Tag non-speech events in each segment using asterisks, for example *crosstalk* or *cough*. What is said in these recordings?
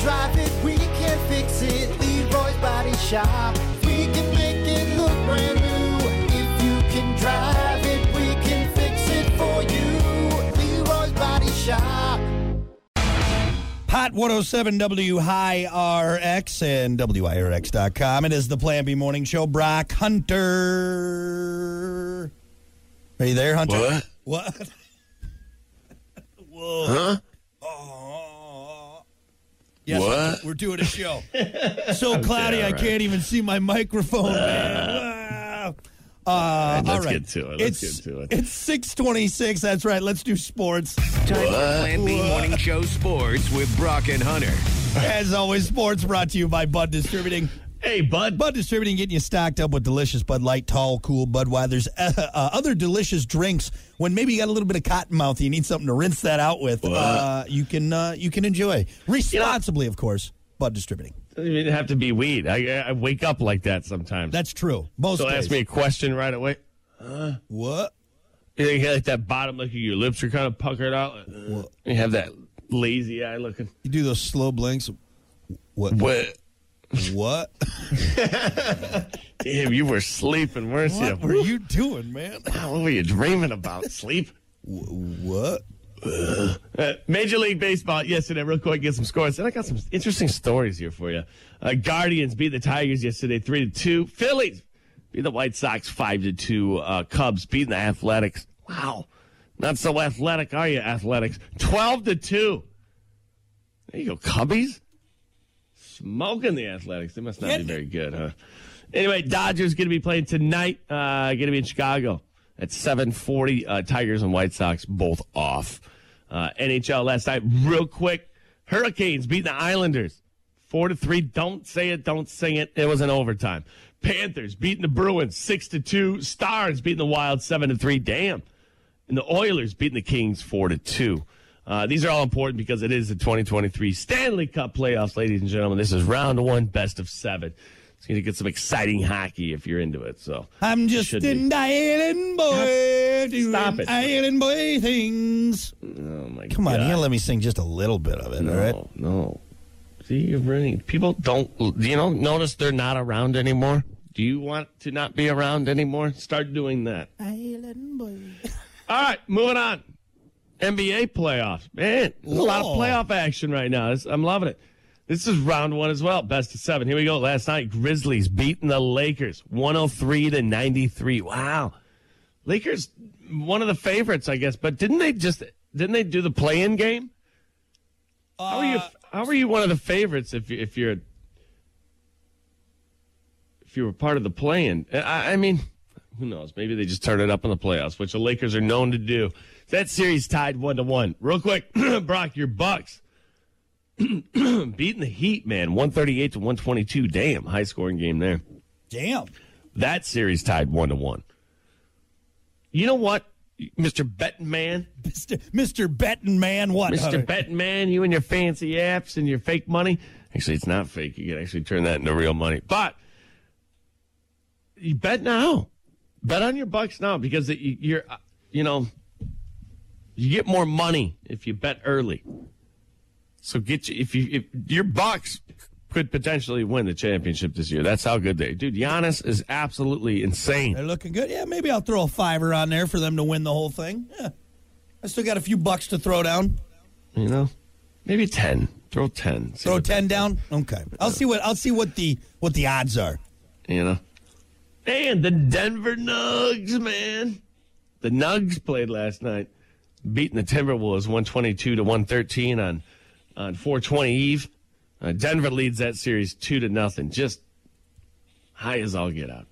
drive it, we can fix it. Leroy's Body Shop. We can make it look brand new. If you can drive it, we can fix it for you. Leroy's Body Shop. Hot 107 WIRX and WIRX.com. It is the Plan B Morning Show. Brock Hunter. Are you there, Hunter? What? What? *laughs* Whoa. Huh? Yes, What? We're doing a show. *laughs* so cloudy, all I can't even see my microphone, man. Wow. Uh, let's all right. get to it. Let's it's, get to it. It's 626. That's right. Let's do sports. Time for Plan B Morning Show Sports with Brock and Hunter. As always, sports brought to you by Bud Distributing. Hey, bud. Bud Distributing getting you stocked up with delicious Bud Light, tall, cool Budweiser's, uh, *laughs* uh, other delicious drinks. When maybe you got a little bit of cotton mouth, you need something to rinse that out with. Uh, you can uh, you can enjoy responsibly, of course. Bud Distributing. Doesn't have to be weed. I, I wake up like that sometimes. That's true. Most so days. ask me a question right away. what? You get like that bottom, like your lips are kind of puckered out. You have that lazy eye looking. You do those slow blinks. What? What? What? Damn, you were sleeping, weren't you? What were you doing, man? *laughs* What were you dreaming about? Sleep? What? Uh, Major League Baseball yesterday, real quick, get some scores. And I got some interesting stories here for you. Uh, Guardians beat the Tigers yesterday, three to two. Phillies beat the White Sox five to two. Uh, Cubs beating the Athletics. Wow, not so athletic, are you, Athletics? Twelve to two. There you go, Cubbies. Smoking the Athletics. They must not be very good, huh? Anyway, Dodgers going to be playing tonight. Uh, going to be in Chicago at 7:40. Uh, Tigers and White Sox both off. Uh, NHL last night, real quick. Hurricanes beating the Islanders four to three. Don't say it, don't sing it. It was an overtime. Panthers beating the Bruins six to two. Stars beating the Wild seven to three. Damn. And the Oilers beating the Kings four to two. Uh, these are all important because it is the 2023 Stanley Cup playoffs, ladies and gentlemen. This is round one, best of seven. It's going to get some exciting hockey if you're into it. So I'm just be. an island boy doing Stop it. island boy things. oh my god. Come on, you gotta let me sing just a little bit of it, No, all right? no. See, you're running. People don't. You know? Notice they're not around anymore. Do you want to not be around anymore? Start doing that. Island boy. *laughs* All right, moving on. NBA playoffs. Man, a lot of playoff action right now. This- I'm loving it. This is round one as well. Best of seven. Here we go. Last night, Grizzlies beating the Lakers 103 to 93. Wow. Lakers, one of the favorites, I guess. But didn't they just didn't they do the play-in game? How are you? Uh, How are you one of the favorites if you, if you're if you were part of the play-in? I, I mean, who knows? Maybe they just turn it up in the playoffs, which the Lakers are known to do. That series tied one to one. Real quick, *clears throat* Brock, your Bucks *clears throat* beating the Heat, man, one thirty eight to one twenty two. Damn, high scoring game there. Damn. That series tied one to one. You know what, Mister Betting Man, Mr. Mr. Betting Man, what? Mister? Betting Man, you and your fancy apps and your fake money. Actually, it's not fake. You can actually turn that into real money. But you bet now. Bet on your Bucks now because you- you're, uh, you know, you get more money if you bet early. So get you if you if your Bucks could potentially win the championship this year. That's how good they, dude. Giannis is absolutely insane. They're looking good. Yeah, maybe I'll throw a fiver on there for them to win the whole thing. Yeah. I still got a few bucks to throw down. You know, maybe ten. Throw ten. See Throw ten down. Okay, I'll see what I'll see what the what the odds are. You know, and the Denver Nugs, man. The Nugs played last night, beating the Timberwolves one twenty two to one thirteen on on four twenty Eve. Uh, Denver leads that series two to nothing. Just high as all get out.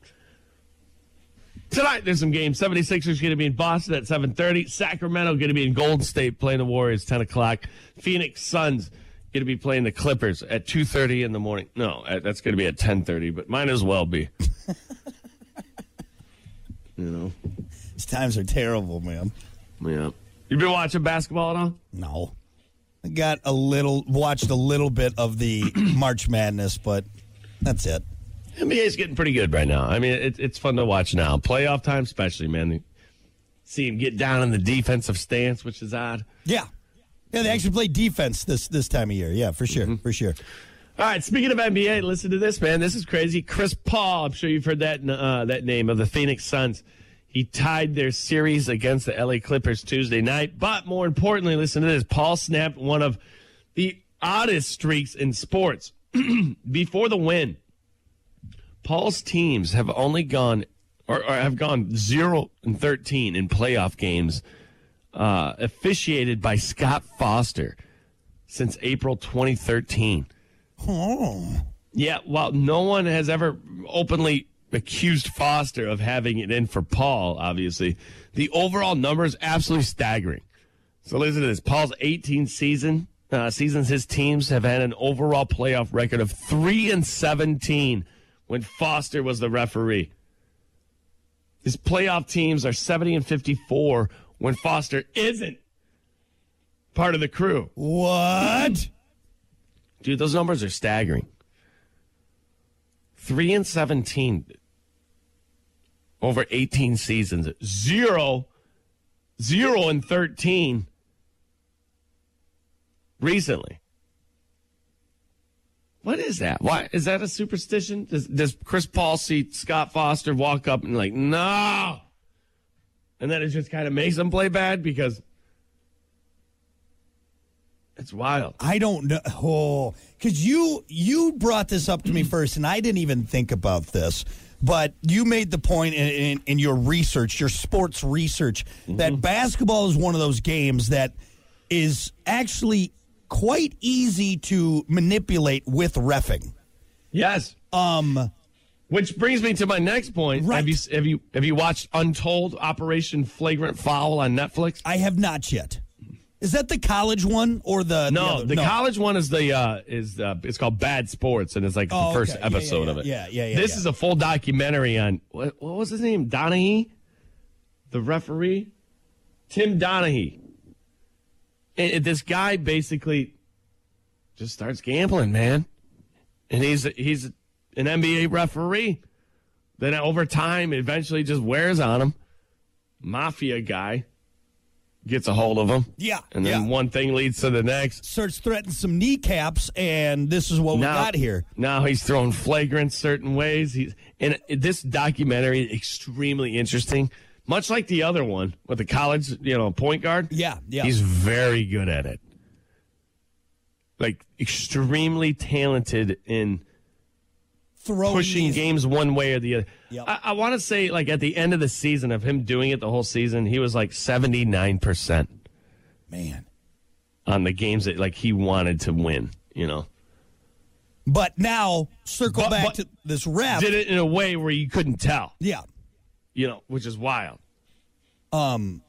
Tonight there's some games. 76ers going to be in Boston at 7:30. Sacramento going to be in Golden State playing the Warriors 10 o'clock. Phoenix Suns going to be playing the Clippers at 2:30 in the morning. No, uh, that's going to be at 10:30, but might as well be. *laughs* you know, These times are terrible, man. yeah. You been watching basketball at all? No, I got a little watched a little bit of the *clears throat* March Madness, but that's it. NBA's getting pretty good right now. I mean, it, it's fun to watch now. Playoff time, especially, man. See him get down in the defensive stance, which is odd. Yeah, Yeah, they actually play defense this this time of year. Yeah, for sure, for sure. All right, speaking of NBA, listen to this, man. This is crazy. Chris Paul, I'm sure you've heard that uh, that name of the Phoenix Suns. He tied their series against the LA Clippers Tuesday night. But more importantly, listen to this. Paul snapped one of the oddest streaks in sports. *clears throat* Before the win, Paul's teams have only gone or, or have gone 0 and 13 in playoff games uh, officiated by Scott Foster since April 2013. Oh, Yeah, while no one has ever openly accused Foster of having it in for Paul, obviously, the overall number is absolutely staggering. So listen to this: Paul's 18 season uh, seasons, his teams have had an overall playoff record of three and 17 when Foster was the referee. His playoff teams are 70 and 54 when Foster isn't part of the crew. what? Dude, those numbers are staggering. Three and seventeen over eighteen seasons. Zero, zero and thirteen recently. What is that? Why is that a superstition? Does, does Chris Paul see Scott Foster walk up and like no, and then it just kind of makes him play bad because it's wild. I don't know. Oh, because you you brought this up to me first, and I didn't even think about this. But you made the point in, in, in your research, your sports research, that basketball is one of those games that is actually quite easy to manipulate with refing. Yes. Um, Which brings me to my next point. Right. Have you have you have you watched Untold Operation Flagrant Foul on Netflix? I have not yet. Is that the college one or the No, other? the college one is the uh is uh it's called Bad Sports and it's like Oh, the first okay. Yeah, episode yeah, of it. yeah, yeah, yeah, This yeah. is a full documentary on what, what was his name? Donaghy? The referee? Tim Donaghy. And, and this guy basically just starts gambling, man. And he's he's an NBA referee. Then over time, eventually just wears on him. Mafia guy gets a hold of him. Yeah, And then yeah. one thing leads to the next. starts threatening some kneecaps, and this is what we got here. Now he's throwing flagrant certain ways. He's and this documentary is extremely interesting. Much like the other one with the college, you know, point guard. Yeah, yeah. He's very good at it. Like extremely talented in Throwing pushing these- games one way or the other. Yep. I, I want to say, like at the end of the season of him doing it the whole season, he was like seventy nine percent man. on the games that like he wanted to win. You know, But now circle But- back but- to this ref. did it in a way where you couldn't tell. Yeah. You know, which is wild. Um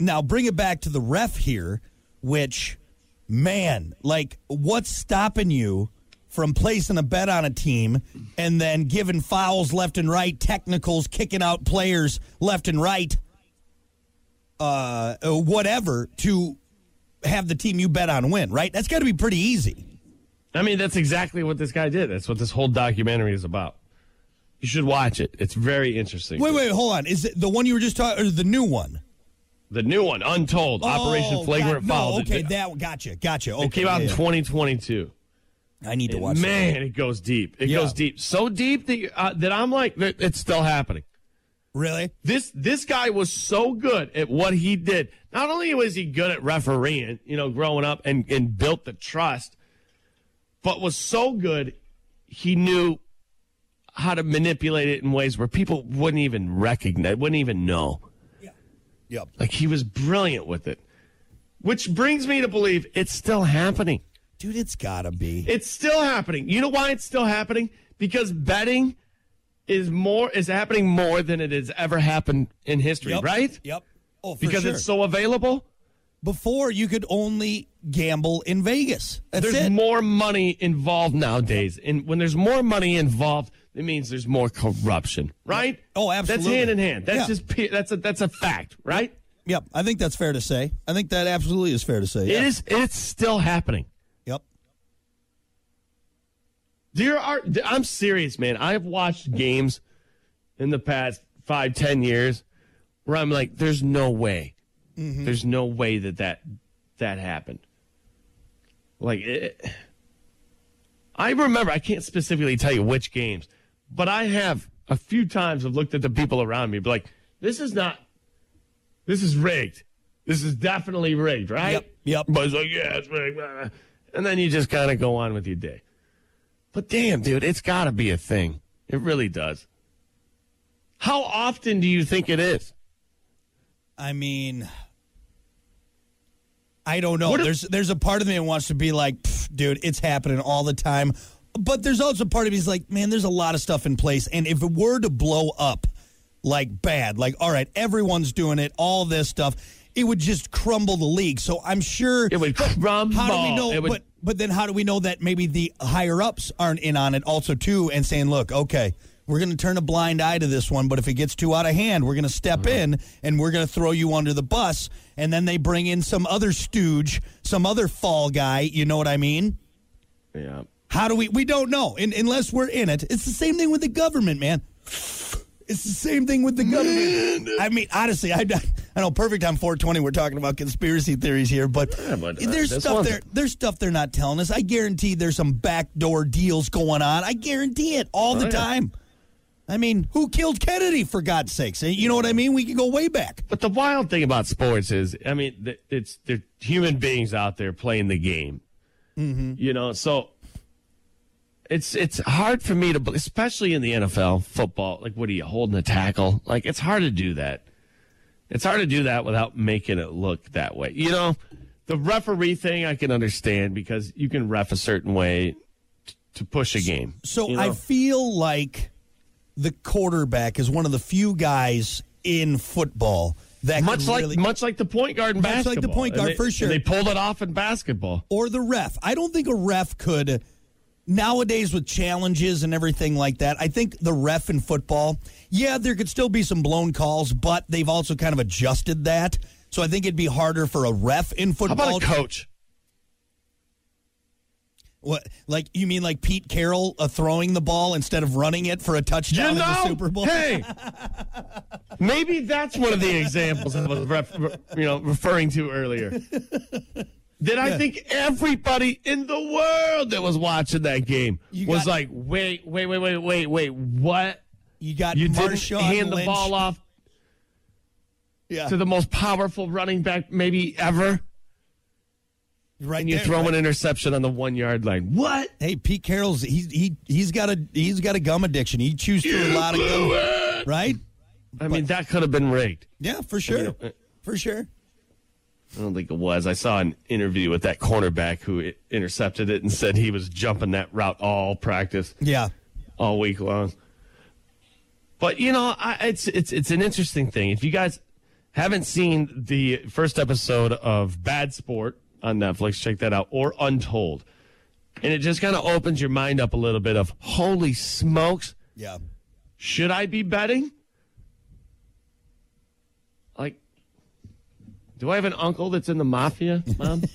now bring it back to the ref here, which, man, like, what's stopping you from placing a bet on a team and then giving fouls left and right, technicals, kicking out players left and right, uh, whatever, to have the team you bet on win, right? That's got to be pretty easy. I mean, that's exactly what this guy did. That's what this whole documentary is about. You should watch it. It's very interesting. Wait, wait, hold on. Is it the one you were just talking, or the new one? The new one, Untold, Operation Oh, Flagrant God, Foul. Okay, that gotcha, gotcha. Okay, it came out yeah, in 2022. I need to watch. Man, that. it goes deep. It Yeah. goes deep. So deep that, uh, that I'm like, it's still happening. really? This this guy was so good at what he did. Not only was he good at refereeing, you know, growing up and, and built the trust, but was so good he knew how to manipulate it in ways where people wouldn't even recognize, wouldn't even know. Yeah. Yep. Like he was brilliant with it. Which brings me to believe it's still happening. Dude, it's gotta be. It's still happening. You know why it's still happening? Because betting is more is happening more than it has ever happened in history, Yep. right? Yep. Oh, for Because sure. it's so available. Before you could only gamble in Vegas. That's there's it. more money involved nowadays. And when there's more money involved, it means there's more corruption, right? Oh, absolutely. That's hand in hand. That's Yeah. just that's a that's a fact, right? Yep. I think that's fair to say. I think that absolutely is fair to say. It yeah. is it's still happening. Yep. There are. I'm serious, man. I've watched games in the past five, ten years where I'm like, "There's no way. Mm-hmm. There's no way that that that happened." Like, it, I remember, I can't specifically tell you which games, but I have a few times have looked at the people around me, be like, this is not, this is rigged. This is definitely rigged, right? Yep, yep. But it's like, yeah, it's rigged. And then you just kind of go on with your day. But damn, dude, it's got to be a thing. It really does. How often do you think it is? I mean, I don't know. If- there's there's a part of me that wants to be like, dude, it's happening all the time. But there's also a part of me is like, man, there's a lot of stuff in place, and if it were to blow up like bad, like all right, everyone's doing it, all this stuff, it would just crumble the league. So I'm sure It would crumble. How do we know? It would- but but then how do we know that maybe the higher ups aren't in on it also too and saying, look, okay, we're going to turn a blind eye to this one, but if it gets too out of hand, we're going to step mm-hmm. in and we're going to throw you under the bus. And then they bring in some other stooge, some other fall guy. You know what I mean? yeah. How do we? We don't know in, unless we're in it. It's the same thing with the government, man. It's the same thing with the government. I mean, honestly, I, I know perfect time 420. We're talking about conspiracy theories here, but, but, uh, there's stuff there. There's stuff they're not telling us. I guarantee there's some backdoor deals going on. I guarantee it all the Oh, yeah. time. I mean, who killed Kennedy for God's sakes? You know what I mean? We can go way back. But the wild thing about sports is, I mean, it's they're human beings out there playing the game. Mm-hmm. You know, so it's it's hard for me to, especially in the NFL football. Like, what are you holding a tackle? Like, it's hard to do that. It's hard to do that without making it look that way. You know, the referee thing I can understand because you can ref a certain way t- to push a game. So you know? I feel like the quarterback is one of the few guys in football that much like really, much like the point guard in basketball. Much like the point point guard, they- for sure. They pulled it off in basketball. or the ref. I don't think a ref could nowadays with challenges and everything like that. I think the ref in football, yeah, there could still be some blown calls, but they've also kind of adjusted that. So I think it'd be harder for a ref in How football. about a coach? What, like you mean like Pete Carroll uh, throwing the ball instead of running it for a touchdown you know, in the Super Bowl? Hey, *laughs* maybe that's one of the examples I was ref, you know referring to earlier. That I think everybody in the world that was watching that game You was got- like, wait, wait, wait, wait, wait, wait, what? You got You Marshawn didn't hand the ball off yeah, to the most powerful running back maybe ever, right and you there, throw right? an interception on the one yard line. What? Hey, Pete Carroll's he's he he's got a he's got a gum addiction. He chews through a lot of gum, right? I mean, that could have been rigged. Yeah, for sure, mean, uh, for sure. I don't think it was. I saw an interview with that cornerback who intercepted it and said he was jumping that route all practice, Yeah, all week long. But you know, I, it's it's it's an interesting thing. If you guys haven't seen the first episode of Bad Sport on Netflix, check that out, or Untold, and it just kind of opens your mind up a little bit. Of holy smokes, yeah. should I be betting? Like, do I have an uncle that's in the mafia, mom? *laughs*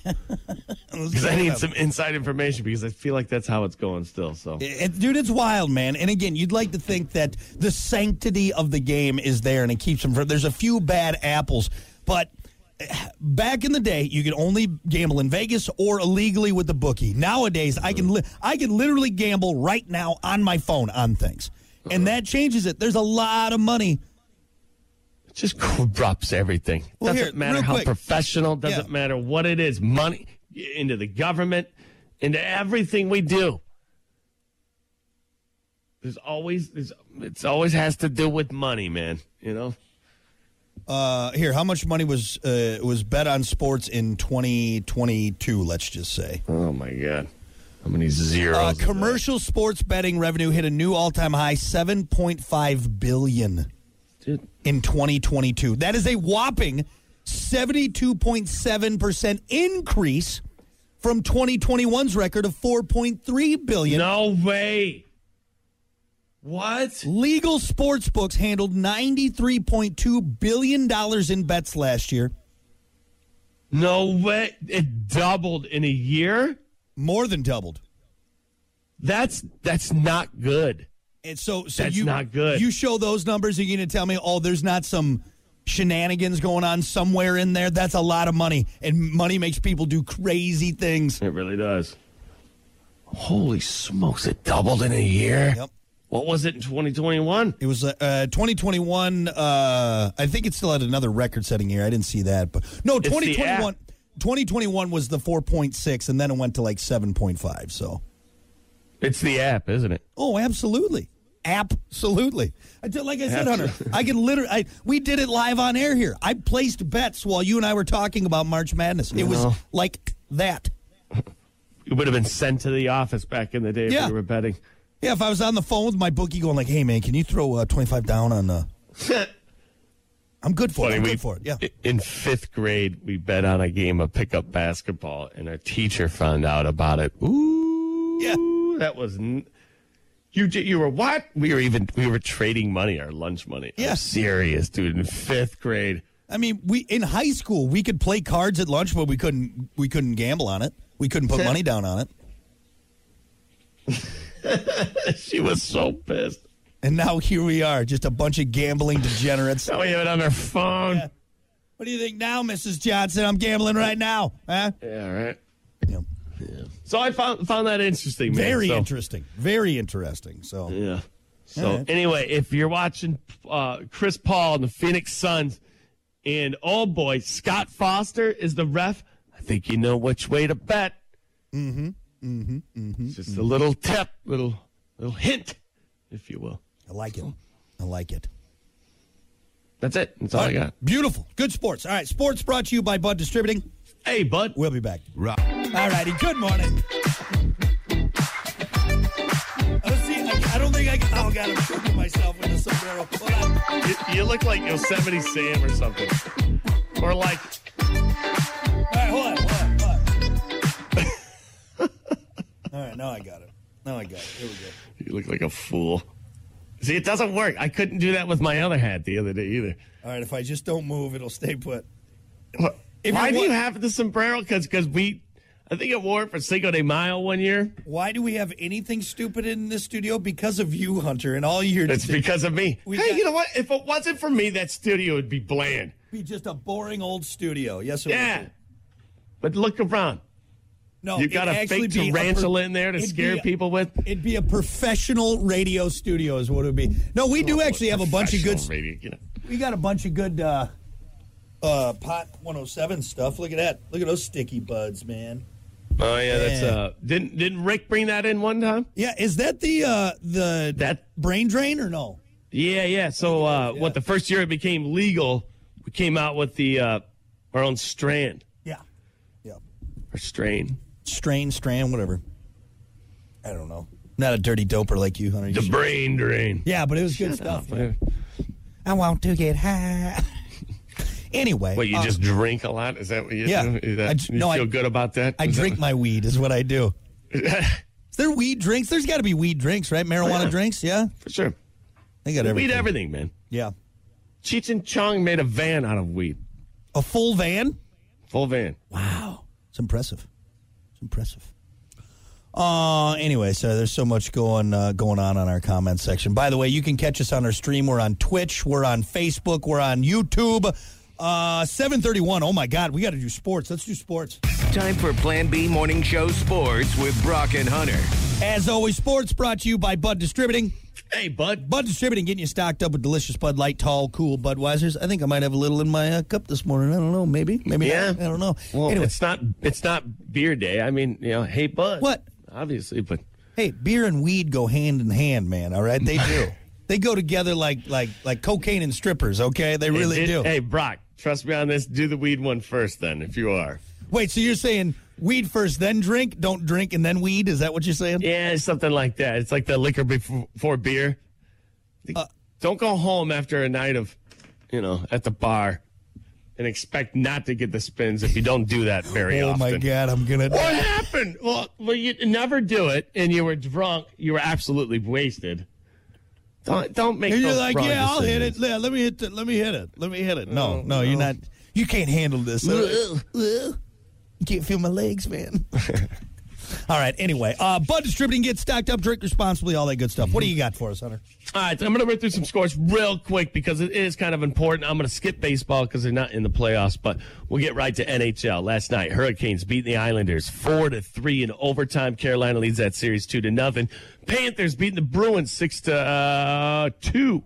Because I need some inside information because I feel like that's how it's going still. So It- dude, it's wild, man. And again, you'd like to think that the sanctity of the game is there and it keeps them from. There's a few bad apples, but eh, back in the day, you could only gamble in Vegas or illegally with the bookie. Nowadays, I can li- I can literally gamble right now on my phone on things, and that changes it. There's a lot of money. Just *laughs* corrupts everything. Well, doesn't here, matter how quick. professional. Doesn't Yeah. matter what it is. Money into the government, into everything we do. There's always there's it's always has to do with money, man. You know. Uh, here, how much money was uh, was bet on sports in 2022? Let's just say. Oh my god. How many zeros? Uh, commercial sports betting revenue hit a new all-time high, 7.5 billion. In 2022. That is a whopping 72.7% increase from 2021's record of 4.3 billion. No way. What? Legal sports books handled 93.2 billion dollars in bets last year, No way. It doubled in a year? more than doubled. That's that's not good. And so, so That's you not good. You show those numbers, are you going to tell me, oh, there's not some shenanigans going on somewhere in there. That's a lot of money, and money makes people do crazy things. It really does. Holy smokes! It doubled in a year. Yep. What was it in 2021? It was uh, uh, 2021. Uh, I think it still had another record-setting year. I didn't see that, but no, the 2021. 2021 was the 4.6, and then it went to like 7.5. So, It's the app, isn't it? oh, absolutely, absolutely. I did, like I said, Hunter, I could literally. I, we did it live on air here. I placed bets while you and I were talking about March Madness. It was like that. You would have been sent to the office back in the day if Yeah. you were betting. Yeah, if I was on the phone with my bookie, going like, "Hey, man, can you throw uh, 25 down on?" Uh, *laughs* I'm good for it. I'm we- good for it. Yeah. In fifth grade, we bet on a game of pickup basketball, and our teacher found out about it. Ooh, Yeah. that was. N- you j- you were what? We were even we were trading money, our lunch money. I'm Yeah. serious, dude. In fifth grade, I mean, we in high school we could play cards at lunch, but we couldn't we couldn't gamble on it. We couldn't put money down on it. *laughs* she was so pissed. And now here we are, just a bunch of gambling degenerates. Now we have it on our phone. Yeah. What do you think now, Mrs. Johnson? I'm gambling right now. Huh? Yeah, right. Yeah. So I found found that interesting. Man. Very So- interesting. Very interesting. So Yeah. So All right. anyway, if you're watching uh, Chris Paul and the Phoenix Suns, and oh boy, Scott Foster is the ref, I think you know which way to bet. Mm-hmm. Mm-hmm. Mm-hmm. Just a little tip, little little hint, if you will. I like it. I like it. That's it. That's all I got. Beautiful. Good sports. All right. Sports brought to you by Bud Distributing. Hey, bud. We'll be back. Rock. All righty. Good morning. Oh, see, I, I don't think I can. Oh, God, I'm choking myself with a sombrero. You, you look like Yosemite Sam or something, or like All right, hold on, hold on, hold on. *laughs* All right, now I got it. Now I got it. Here we go. you look like a fool. See, it doesn't work. I couldn't do that with my other hat the other day either. All right, if I just don't move, it'll stay put. What? If Why do you have the sombrero? Because we, I think I wore it for Cinco de Mayo one year. Why do we have anything stupid in this studio? Because of you, Hunter, and all you're It's because of me. We hey, got- you know what? If it wasn't for me, that studio would be bland. be just a boring old studio. Yes, it Yeah. But look around. No, You got a fake be a tarantula per- in there to scare a- people with. It'd be a professional radio studio, is what it would be. No, we do actually have a bunch of good. Radio, you know. We got a bunch of good uh, uh, pot 107 stuff. Look at that. Look at those sticky buds, man. Oh yeah, that's uh. Didn't didn't Rick bring that in one time? Yeah, is that the uh, the That brain drain or no? yeah yeah. So uh, Yeah. what the first year it became legal, we came out with the uh, our own strand Yeah, yeah. or strain. Strain, strand, whatever. I don't know. Not a dirty doper like you, Hunter. You The should- brain drain. yeah, but it was good Shut stuff. up. I want to get high. Anyway, What you uh, just drink a lot? Is that what you Yeah. do? That, I you no, I- feel good about that? I Is that- drink my weed, is what I do. *laughs* Is there weed drinks? There's got to be weed drinks, right? Marijuana Yeah. drinks, yeah. for sure. They got Weed everything. everything, man. Yeah, Cheech and Chong made a van out of weed. a full van. Full van. Wow, it's impressive. It's impressive. Uh anyway, so there's so much going uh, going on on our comment section. By the way, you can catch us on our stream. We're on Twitch, we're on Facebook, we're on YouTube. Uh 731. Oh my god, we got to do sports. Let's do sports. Time for Plan B Morning Show Sports with Brock and Hunter. As always, sports brought to you by Bud Distributing. Hey, bud. Bud Distributing getting you stocked up with delicious Bud Light, tall, cool Budweisers. I think I might have a little in my uh, cup this morning. I don't know. Maybe. Maybe Yeah. not. I don't know. Well, anyway, it's not it's not beer day. I mean, you know, hey, bud. What? Obviously, but hey, beer and weed go hand in hand, man. All right, they *laughs* do. they go together like like like cocaine and strippers. Okay, they really Hey, do. Hey, Brock, trust me on this. Do the weed one first, then, if you are. Wait, so you're saying weed first, then drink? Don't drink and then weed? Is that what you're saying? Yeah, something like that. It's like the liquor before, beer. Uh, Don't go home after a night of, you know, at the bar, and expect not to get the spins if you don't do that very oh often. Oh my god, I'm gonna. What happened? Well, well, you never do it, and you were drunk. You were absolutely wasted. Don't don't make. And you're those like, wrong yeah, I'll hit it. Yeah, let me hit it. Let me hit it. Let me hit it. No, No, no, you're not. You can't handle this. You can't feel my legs, man. *laughs* All right. Anyway, uh, Bud Distributing, get stocked up, drink responsibly, all that good stuff. What do you got for us, Hunter? All right, I'm going to run through some scores real quick because it is kind of important. I'm going to skip baseball because they're not in the playoffs, but we'll get right to NHL. Last night, Hurricanes beat the Islanders four to three in overtime. Carolina leads that series two to nothing. Panthers beating the Bruins six to uh, two.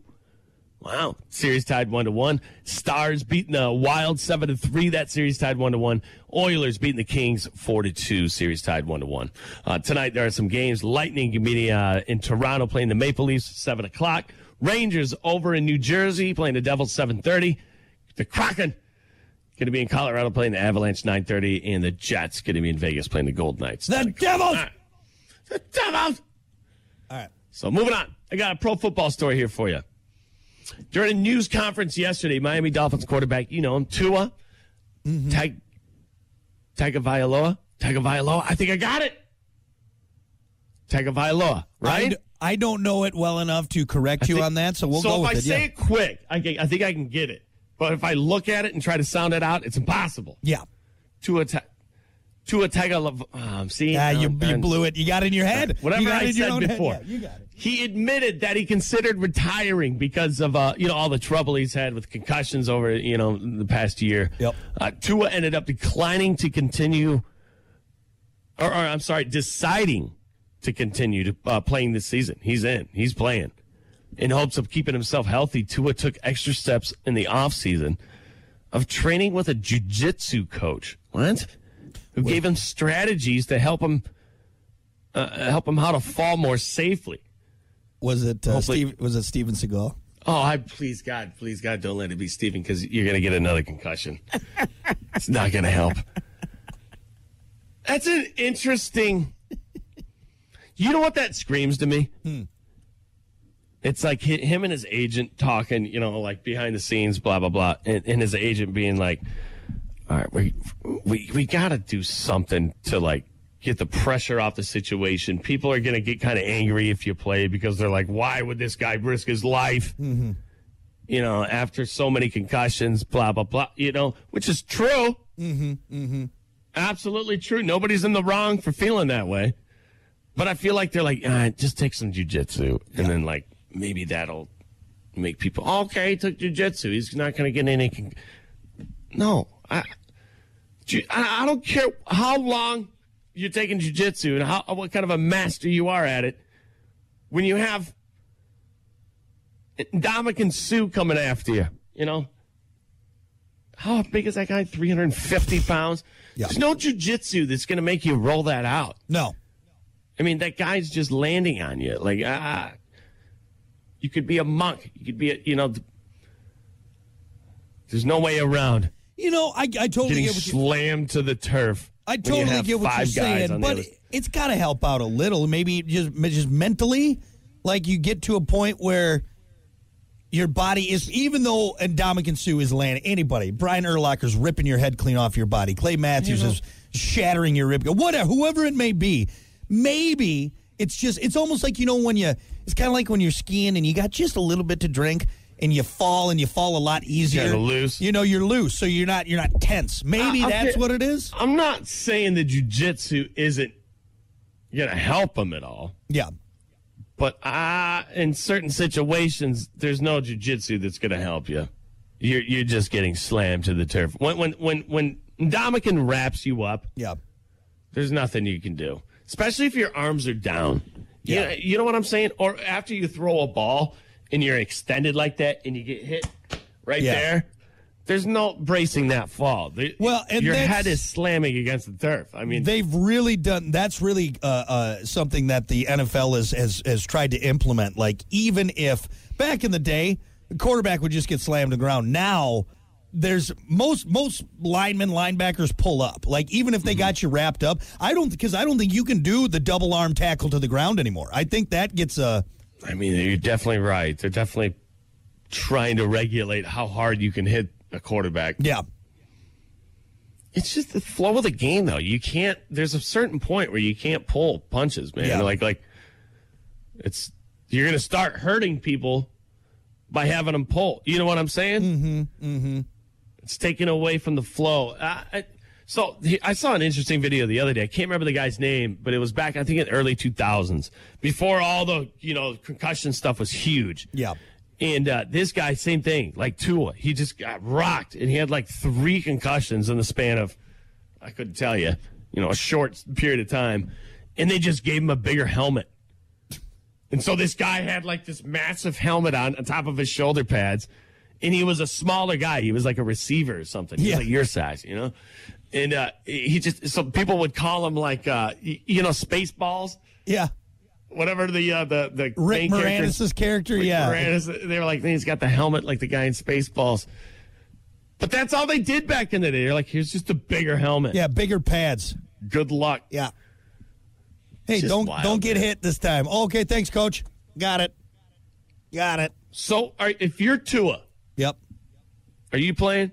Wow. Series tied one to one. Stars beating the Wild seven to three. That series tied one to one. Oilers beating the Kings four to two. Series tied one to one. Uh, tonight there are some games. Lightning meeting uh, in Toronto playing the Maple Leafs seven o'clock. Rangers over in New Jersey playing the Devils seven thirty. The Kraken going to be in Colorado playing the Avalanche nine thirty, and the Jets going to be in Vegas playing the Gold Knights. The Devils! Right. The Devils. So moving on, I got a pro football story here for you. During a news conference yesterday, Miami Dolphins quarterback, you know him, Tua, Tag, Tagovailoa, Tagovailoa. I think I got it. Tagovailoa, I, right? I don't know it well enough to correct you think- on that, so we'll so go if with I it. say yeah. it quick, I, can, I think I can get it. But if I look at it and try to sound it out, it's impossible. yeah. Tua, ta- Tua Tagovailoa. Um, see, Yeah, you, um, you blew it. You got it in your head. Whatever you got I it in your said own head. before. Yeah, you got it. He admitted that he considered retiring because of uh, you know all the trouble he's had with concussions over you know the past year. Yep. Uh, Tua ended up declining to continue, or, or I'm sorry, deciding to continue to uh, playing this season. He's in. He's playing. In hopes of keeping himself healthy, Tua took extra steps in the offseason of training with a jujitsu coach. What? Who gave him strategies to help him uh, help him how to fall more safely. Was it uh, Steve? Was it Steven Seagal? Oh, I please God, please God, don't let it be Steven because you're going to get another concussion. *laughs* it's not going to help. That's an interesting. You know what that screams to me? It's like him and his agent talking, you know, like behind the scenes, blah blah blah, and, and his agent being like, "All right, we we we got to do something to like." Get the pressure off the situation. People are going to get kind of angry if you play because they're like, why would this guy risk his life? you know, after so many concussions, blah, blah, blah, you know, which is true. Mm-hmm. Mm-hmm. Absolutely true. Nobody's in the wrong for feeling that way. But I feel like they're like, ah, just take some jujitsu. And then, like, maybe that'll make people, oh, okay, he took jujitsu. He's not going to get any. Con-. No. I I don't care how long you're taking jujitsu and how what kind of a master you are at it. When you have Ndamukong Suh coming after you, you know. How big is that guy? 350 pounds? Yeah. There's no jujitsu that's going to make you roll that out. No. I mean, that guy's just landing on you. Like, ah, you could be a monk. You could be, a, you know, there's no way around You know, I, I totally getting get what you, slammed to the turf. I totally get what you're saying, but other- it's got to help out a little. Maybe just just mentally, like you get to a point where your body is, even though Ndamukong Suh is landing, anybody, Brian Urlacher's ripping your head clean off your body, Clay Matthews is shattering your rib, whatever, whoever it may be. Maybe it's just, it's almost like you know when you, it's kind of like when you're skiing and you got just a little bit to drink. And you fall, and you fall a lot easier. Kinda loose. You know, you're loose, so you're not you're not tense. Maybe Uh, that's what it is. I'm not saying the jujitsu isn't going to help them at all. Yeah. But uh, in certain situations, there's no jujitsu that's going to help you. You're you're just getting slammed to the turf. When when when when Ndamukong wraps you up, Yeah. there's nothing you can do. Especially if your arms are down. Yeah. You, you know what I'm saying? Or after you throw a ball and you're extended like that and you get hit right Yeah. there. There's no bracing that fall. Well, and your head is slamming against the turf. I mean, They've really done that's really uh, uh, something that the NFL has, has has tried to implement. Like even if back in the day, the quarterback would just get slammed to the ground. Now there's most most linemen linebackers pull up. Like even if they Mm-hmm. got you wrapped up, I don't because I don't think you can do the double arm tackle to the ground anymore. I think that gets a I mean, you're definitely right. They're definitely trying to regulate how hard you can hit a quarterback. yeah It's just the flow of the game, though. You can't. There's a certain point where you can't pull punches, man. Yeah. Like, like it's you're gonna start hurting people by having them pull. You know what I'm saying? Mm-hmm. Mm-hmm. It's taken away from the flow. Uh, I, So I saw an interesting video the other day. I can't remember the guy's name, but it was back, I think, in the early 2000s, before all the you know concussion stuff was huge. Yeah. And uh, this guy, same thing, like Tua. He just got rocked, and he had like three concussions in the span of, I couldn't tell you, you know, a short period of time. And they just gave him a bigger helmet. And so this guy had like this massive helmet on on top of his shoulder pads, and he was a smaller guy. He was like a receiver or something. He Yeah. like your size, you know. And uh, he just so people would call him like uh, you know Spaceballs, Yeah. whatever the uh, the the Rick main character- Moranis' character, Rick yeah. Moranis, they were like, he's got the helmet like the guy in Spaceballs. But that's all they did back in the day. They're like, here's just a bigger helmet. Yeah, bigger pads. Good luck. Yeah. Hey, Just don't wild, don't get man. hit this time. okay, thanks, coach. Got it. Got it. So, right, if you're Tua, Yep. are you playing?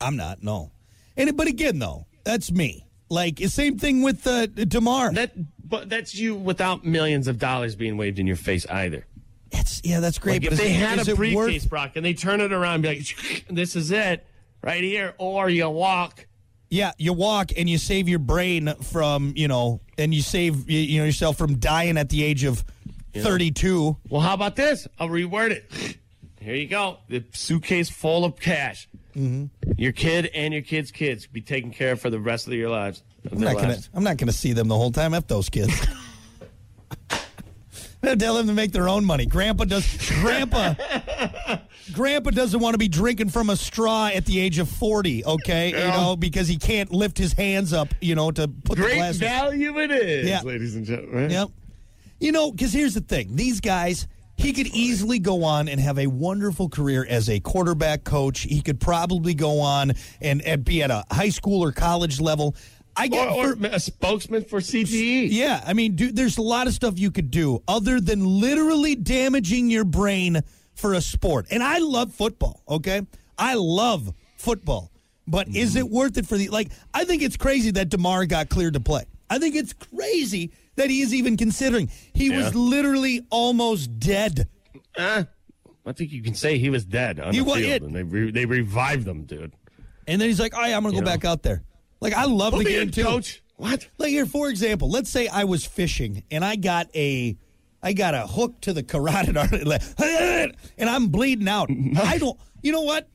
I'm not. No. And but again, though, that's me. Like same thing with uh, Damar. That, but that's you without millions of dollars being waved in your face either. That's yeah, that's great. Like but if they it- had a briefcase, worth- Brock, and they turn it around and be like, *laughs* this is it, right here, or you walk. Yeah, you walk and you save your brain from you know, and you save you- you know yourself from dying at the age of thirty-two. Well, how about this? I'll reword it. *laughs* Here you go. The suitcase full of cash. Mm-hmm. Your kid and your kid's kids be taken care of for the rest of your lives. of I'm not gonna. lives. I'm not gonna see them the whole time. F those kids. *laughs* Tell them to make their own money. Grandpa does. Grandpa. *laughs* Grandpa doesn't want to be drinking from a straw at the age of forty. Okay, you know because he can't lift his hands up. You know to put the Great glass. value it is, Yeah. ladies and gentlemen. Yep. You know, because here's the thing: these guys, he could easily go on and have a wonderful career as a quarterback coach. He could probably go on and, and be at a high school or college level. I get or for- a spokesman for CTE. yeah, I mean, dude, there's a lot of stuff you could do other than literally damaging your brain for a sport. And I love football, okay? I love football. But is mm-hmm. it worth it for the like I think it's crazy that Damar got cleared to play. I think it's crazy that he is even considering. He was literally almost dead. Uh, I think you can say he was dead on He the wa- field, it- and they re- they revived him, dude. And then he's like, "Oh, yeah, I'm going to go know. back out there." Like I love Put the me game in, too. coach. What? Like here, for example, let's say I was fishing and I got a, I got a hook to the carotid *laughs* artery, and I'm bleeding out. *laughs* I don't. You know what?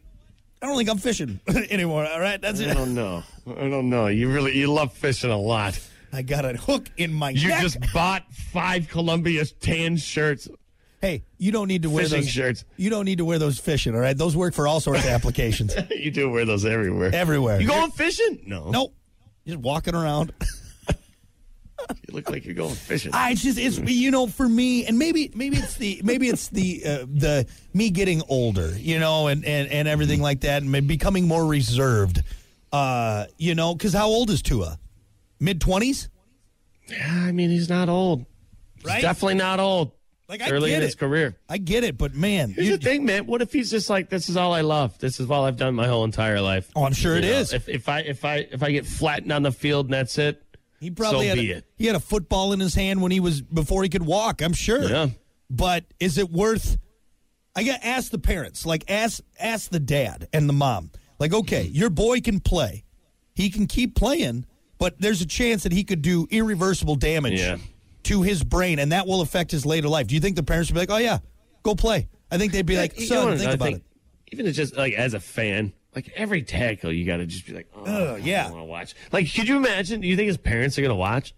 I don't think I'm fishing *laughs* anymore. All right, that's it. I don't know. I don't know. You really you love fishing a lot. I got a hook in my You neck. just bought five Columbia tan shirts. hey, you don't need to wear Fishing those shirts. You don't need to wear those fishing. All right, those work for all sorts of applications. *laughs* You do wear those everywhere. Everywhere. You going fishing? No. nope, just walking around. *laughs* You look like you're going fishing. I just it's you know for me and maybe maybe it's the maybe it's the uh, the me getting older you know and and, and everything like that and maybe becoming more reserved uh you know because how old is Tua mid twenties yeah, I mean he's not old. He's Right? definitely not old. like I Early get in it his career. I get it but man Here's you- the thing, man. What if he's just like, this is all I love. This is all I've done my whole entire life. Oh, I'm sure You it know, is. If, if I if I if I get flattened on the field and that's it, he probably so had be a, it. he had a football in his hand when he was before he could walk I'm sure Yeah. but is it worth I got ask the parents, like ask ask the dad and the mom. Like, okay, mm-hmm. your boy can play. He can keep playing, but there's a chance that he could do irreversible damage Yeah. to his brain and that will affect his later life. Do you think the parents would be like, "Oh yeah, go play." I think they'd be like, You "Son, know, think I about think it." Even it's just like as a fan, like every tackle, you got to just be like, oh, Ugh, yeah. I want to watch. Like, could you imagine? Do you think his parents are gonna watch?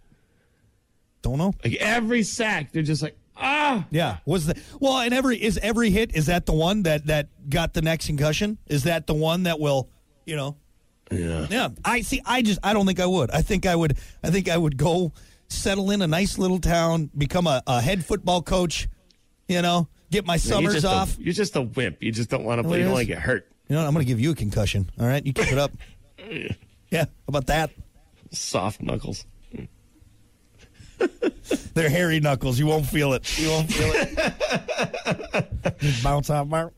Don't know. Like every sack, they're just like, ah. Yeah, was the well, and every is every hit is that the one that that got the next concussion? Is that the one that will, you know? Yeah. Yeah, I see. I just I don't think I would. I think I would. I think I would go settle in a nice little town, become a, a head football coach. You know, get my You're summers a- off. you're just a wimp. You just don't want to play. You don't want to get hurt. You know, I'm going to give you a concussion. All right, you keep it up. *laughs* Yeah, how about that? Soft knuckles. *laughs* They're hairy knuckles. You won't feel it. You won't feel it. *laughs* Just bounce off bounce.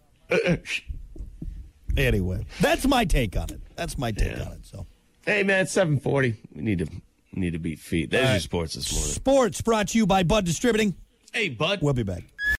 Anyway, that's my take on it. That's my take Yeah. on it. So, Hey man, it's seven forty. We need to need to beat feet. There's All your sports this morning. sports brought to you by Bud Distributing. Hey bud. We'll be back.